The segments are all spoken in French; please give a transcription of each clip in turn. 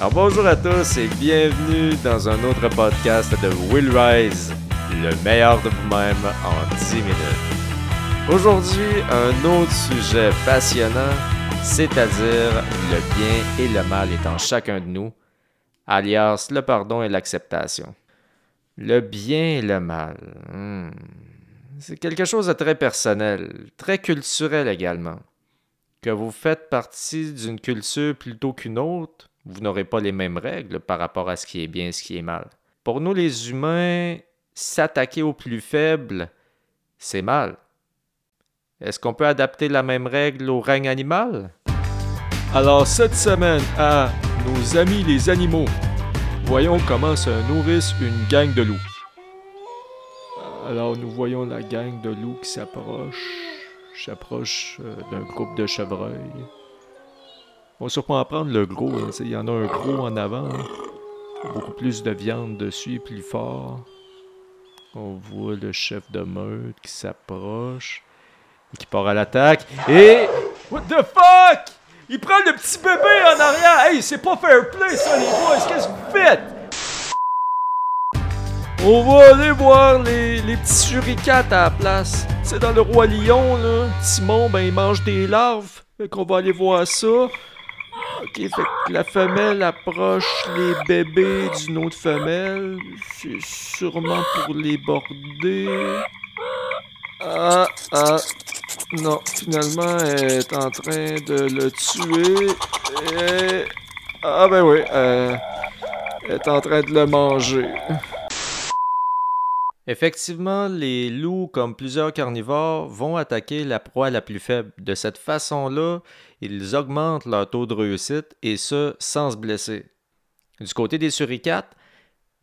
Alors bonjour à tous et bienvenue dans un autre podcast de Will Rise, le meilleur de vous-même en 10 minutes. Aujourd'hui, un autre sujet passionnant, c'est-à-dire le bien et le mal étant chacun de nous, alias le pardon et l'acceptation. Le bien et le mal. hmm, C'est quelque chose de très personnel, très culturel également. Que vous faites partie d'une culture plutôt qu'une autre, vous n'aurez pas les mêmes règles par rapport à ce qui est bien et ce qui est mal. Pour nous les humains, s'attaquer aux plus faibles, c'est mal. Est-ce qu'on peut adapter la même règle au règne animal? Alors cette semaine à Nos amis les animaux, voyons comment se nourrissent une gang de loups. Alors nous voyons la gang de loups qui s'approche, s'approche euh, d'un groupe de chevreuils. On surprend à prendre le gros, hein, il y en a un gros en avant, hein. beaucoup plus de viande dessus, plus fort. On voit le chef de meute qui s'approche qui part à l'attaque. Et What the fuck? Il prend le petit bébé en arrière! Hey, c'est pas fair play ça, les boys! Qu'est-ce que vous faites? On va aller voir les, les petits suricates à la place. C'est dans le Roi Lion, là. Timon, ben, il mange des larves. Fait qu'on va aller voir ça. Ok, fait que la femelle approche les bébés d'une autre femelle. C'est sûrement pour les border. Ah, ah, non, finalement, elle est en train de le tuer. Et... Ah ben oui, euh, elle est en train de le manger. Effectivement, les loups, comme plusieurs carnivores, vont attaquer la proie la plus faible. De cette façon-là, ils augmentent leur taux de réussite et ce, sans se blesser. Du côté des suricates,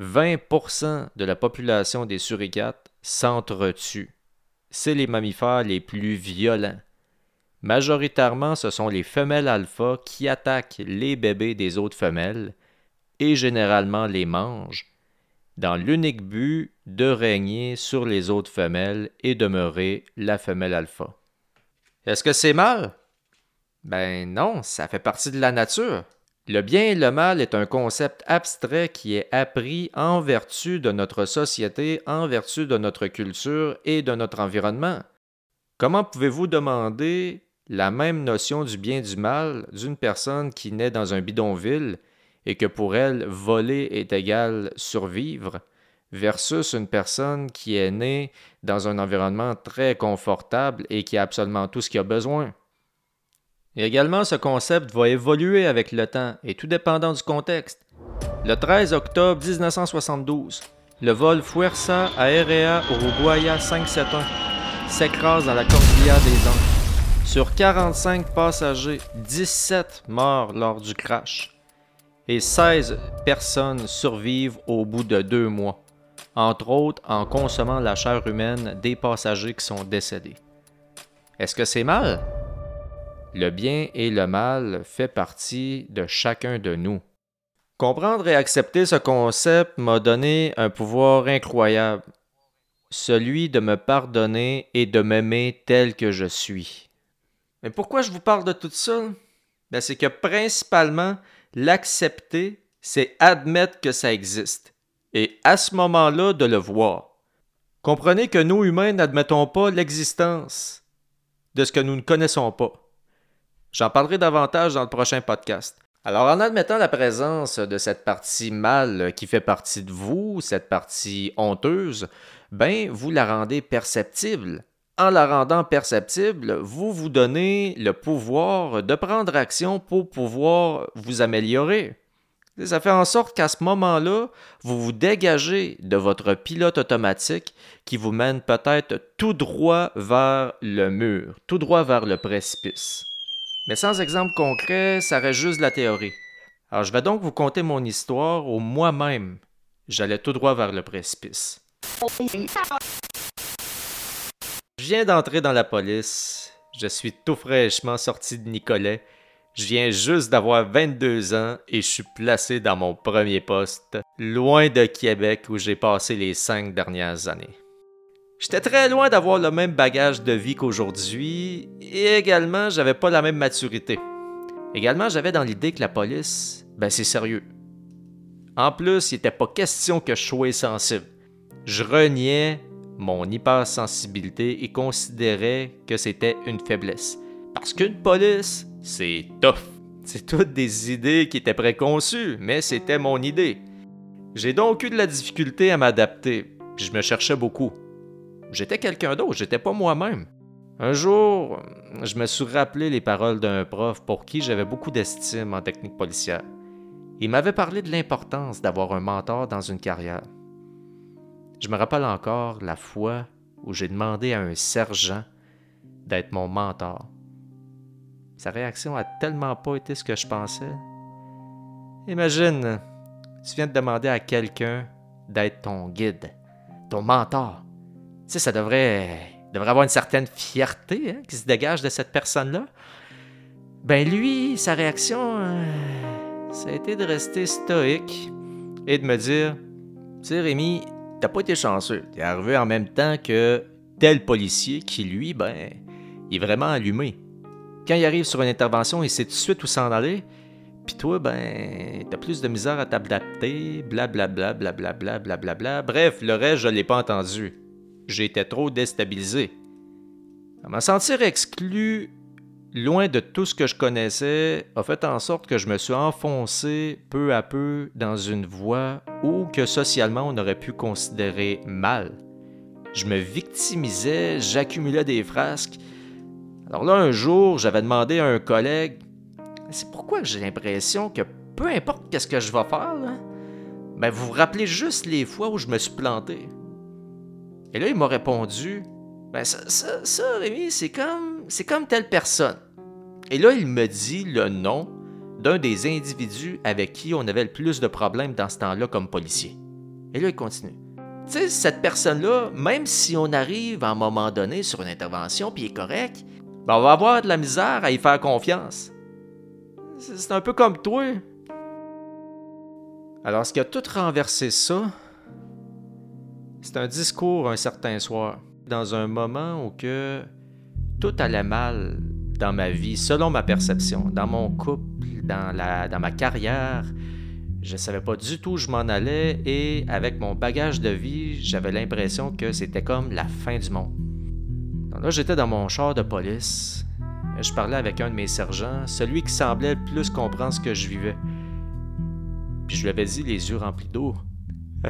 20% de la population des suricates s'entretuent. C'est les mammifères les plus violents. Majoritairement, ce sont les femelles alpha qui attaquent les bébés des autres femelles et généralement les mangent dans l'unique but de régner sur les autres femelles et demeurer la femelle alpha. Est-ce que c'est mal? Ben non, ça fait partie de la nature. Le bien et le mal est un concept abstrait qui est appris en vertu de notre société, en vertu de notre culture et de notre environnement. Comment pouvez-vous demander la même notion du bien et du mal d'une personne qui naît dans un bidonville et que pour elle, voler est égal survivre, versus une personne qui est née dans un environnement très confortable et qui a absolument tout ce qu'il a besoin. Également, ce concept va évoluer avec le temps et tout dépendant du contexte. Le 13 octobre 1972, le vol Fuerza Aérea Uruguaya 571 s'écrase dans la cordillère des Andes. Sur 45 passagers, 17 morts lors du crash et 16 personnes survivent au bout de deux mois, entre autres en consommant la chair humaine des passagers qui sont décédés. Est-ce que c'est mal? Le bien et le mal fait partie de chacun de nous. Comprendre et accepter ce concept m'a donné un pouvoir incroyable, celui de me pardonner et de m'aimer tel que je suis. Mais pourquoi je vous parle de tout ça? Ben, c'est que principalement, L'accepter, c'est admettre que ça existe. Et à ce moment-là, de le voir. Comprenez que nous, humains, n'admettons pas l'existence de ce que nous ne connaissons pas. J'en parlerai davantage dans le prochain podcast. Alors, en admettant la présence de cette partie mâle qui fait partie de vous, cette partie honteuse, ben, vous la rendez perceptible en la rendant perceptible, vous vous donnez le pouvoir de prendre action pour pouvoir vous améliorer. Ça fait en sorte qu'à ce moment-là, vous vous dégagez de votre pilote automatique qui vous mène peut-être tout droit vers le mur, tout droit vers le précipice. Mais sans exemple concret, ça reste juste la théorie. Alors je vais donc vous conter mon histoire où moi-même, j'allais tout droit vers le précipice. Viens d'entrer dans la police. Je suis tout fraîchement sorti de Nicolet. Je viens juste d'avoir 22 ans et je suis placé dans mon premier poste, loin de Québec où j'ai passé les cinq dernières années. J'étais très loin d'avoir le même bagage de vie qu'aujourd'hui et également j'avais pas la même maturité. Également, j'avais dans l'idée que la police, ben c'est sérieux. En plus, il n'était pas question que je sois sensible. Je reniais mon hypersensibilité et considérais que c'était une faiblesse. Parce qu'une police, c'est tough. C'est toutes des idées qui étaient préconçues, mais c'était mon idée. J'ai donc eu de la difficulté à m'adapter, je me cherchais beaucoup. J'étais quelqu'un d'autre, j'étais pas moi-même. Un jour, je me suis rappelé les paroles d'un prof pour qui j'avais beaucoup d'estime en technique policière. Il m'avait parlé de l'importance d'avoir un mentor dans une carrière. Je me rappelle encore la fois où j'ai demandé à un sergent d'être mon mentor. Sa réaction a tellement pas été ce que je pensais. Imagine, tu viens de demander à quelqu'un d'être ton guide, ton mentor. Tu sais, ça devrait devrait avoir une certaine fierté hein, qui se dégage de cette personne-là. Ben lui, sa réaction, euh, ça a été de rester stoïque et de me dire, tu sais Rémi, t'as pas été chanceux. T'es arrivé en même temps que tel policier qui, lui, ben, il est vraiment allumé. Quand il arrive sur une intervention, il sait tout de suite où s'en aller. Puis toi, ben, t'as plus de misère à t'adapter, blablabla, blablabla, blablabla. Bref, le reste, je l'ai pas entendu j'étais trop déstabilisé. À me sentir exclu, loin de tout ce que je connaissais, a fait en sorte que je me suis enfoncé peu à peu dans une voie où que socialement on aurait pu considérer mal. Je me victimisais, j'accumulais des frasques. Alors là, un jour, j'avais demandé à un collègue C'est pourquoi j'ai l'impression que peu importe qu'est-ce que je vais faire, ben vous vous rappelez juste les fois où je me suis planté. Et là, il m'a répondu Ben, ça, ça, Rémi, c'est comme, c'est comme telle personne. Et là, il me dit le nom d'un des individus avec qui on avait le plus de problèmes dans ce temps-là comme policier. Et là, il continue. Tu sais, cette personne-là, même si on arrive à un moment donné sur une intervention puis il est correct, ben on va avoir de la misère à y faire confiance. C'est un peu comme toi. Alors, ce qui a tout renversé ça, c'est un discours un certain soir, dans un moment où que tout allait mal dans ma vie, selon ma perception, dans mon couple, dans, la, dans ma carrière. Je savais pas du tout où je m'en allais et avec mon bagage de vie, j'avais l'impression que c'était comme la fin du monde. Donc là, j'étais dans mon char de police. Je parlais avec un de mes sergents, celui qui semblait le plus comprendre ce que je vivais. Puis je lui avais dit les yeux remplis d'eau.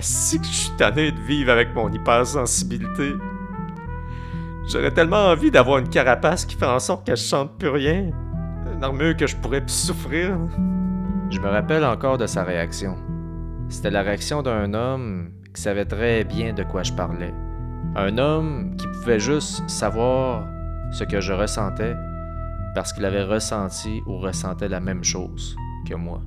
Si que je suis tanné de vivre avec mon hypersensibilité. J'aurais tellement envie d'avoir une carapace qui fait en sorte que je chante plus rien. Une que je pourrais plus souffrir. Je me rappelle encore de sa réaction. C'était la réaction d'un homme qui savait très bien de quoi je parlais. Un homme qui pouvait juste savoir ce que je ressentais parce qu'il avait ressenti ou ressentait la même chose que moi.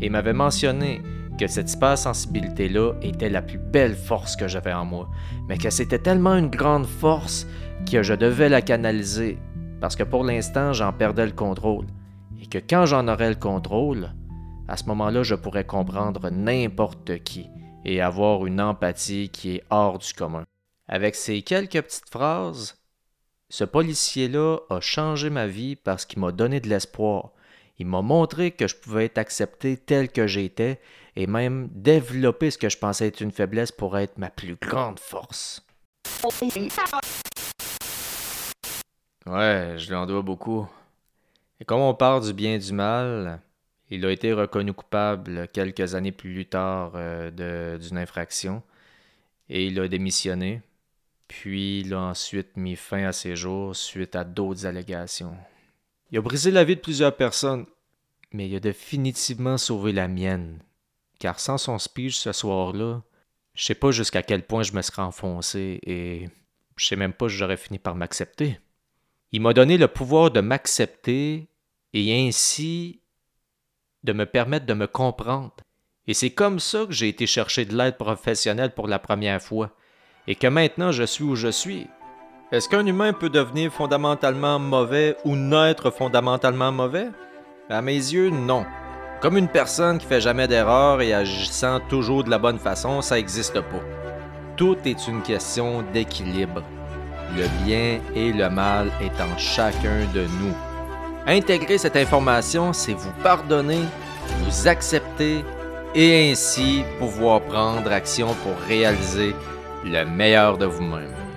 Et m'avait mentionné que cette hypersensibilité-là était la plus belle force que j'avais en moi, mais que c'était tellement une grande force que je devais la canaliser, parce que pour l'instant, j'en perdais le contrôle, et que quand j'en aurais le contrôle, à ce moment-là, je pourrais comprendre n'importe qui et avoir une empathie qui est hors du commun. Avec ces quelques petites phrases, ce policier-là a changé ma vie parce qu'il m'a donné de l'espoir. Il m'a montré que je pouvais être accepté tel que j'étais et même développer ce que je pensais être une faiblesse pour être ma plus grande force. Ouais, je lui en dois beaucoup. Et comme on parle du bien et du mal, il a été reconnu coupable quelques années plus tard euh, d'une infraction et il a démissionné. Puis il a ensuite mis fin à ses jours suite à d'autres allégations. Il a brisé la vie de plusieurs personnes, mais il a définitivement sauvé la mienne car sans son speech ce soir-là, je sais pas jusqu'à quel point je me serais enfoncé et je sais même pas si j'aurais fini par m'accepter. Il m'a donné le pouvoir de m'accepter et ainsi de me permettre de me comprendre. Et c'est comme ça que j'ai été chercher de l'aide professionnelle pour la première fois et que maintenant je suis où je suis. Est-ce qu'un humain peut devenir fondamentalement mauvais ou naître fondamentalement mauvais? À mes yeux, non. Comme une personne qui fait jamais d'erreur et agissant toujours de la bonne façon, ça n'existe pas. Tout est une question d'équilibre. Le bien et le mal est en chacun de nous. Intégrer cette information, c'est vous pardonner vous accepter et ainsi pouvoir prendre action pour réaliser le meilleur de vous-même.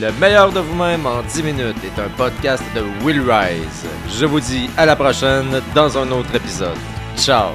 Le meilleur de vous-même en 10 minutes est un podcast de Will Rise. Je vous dis à la prochaine dans un autre épisode. Ciao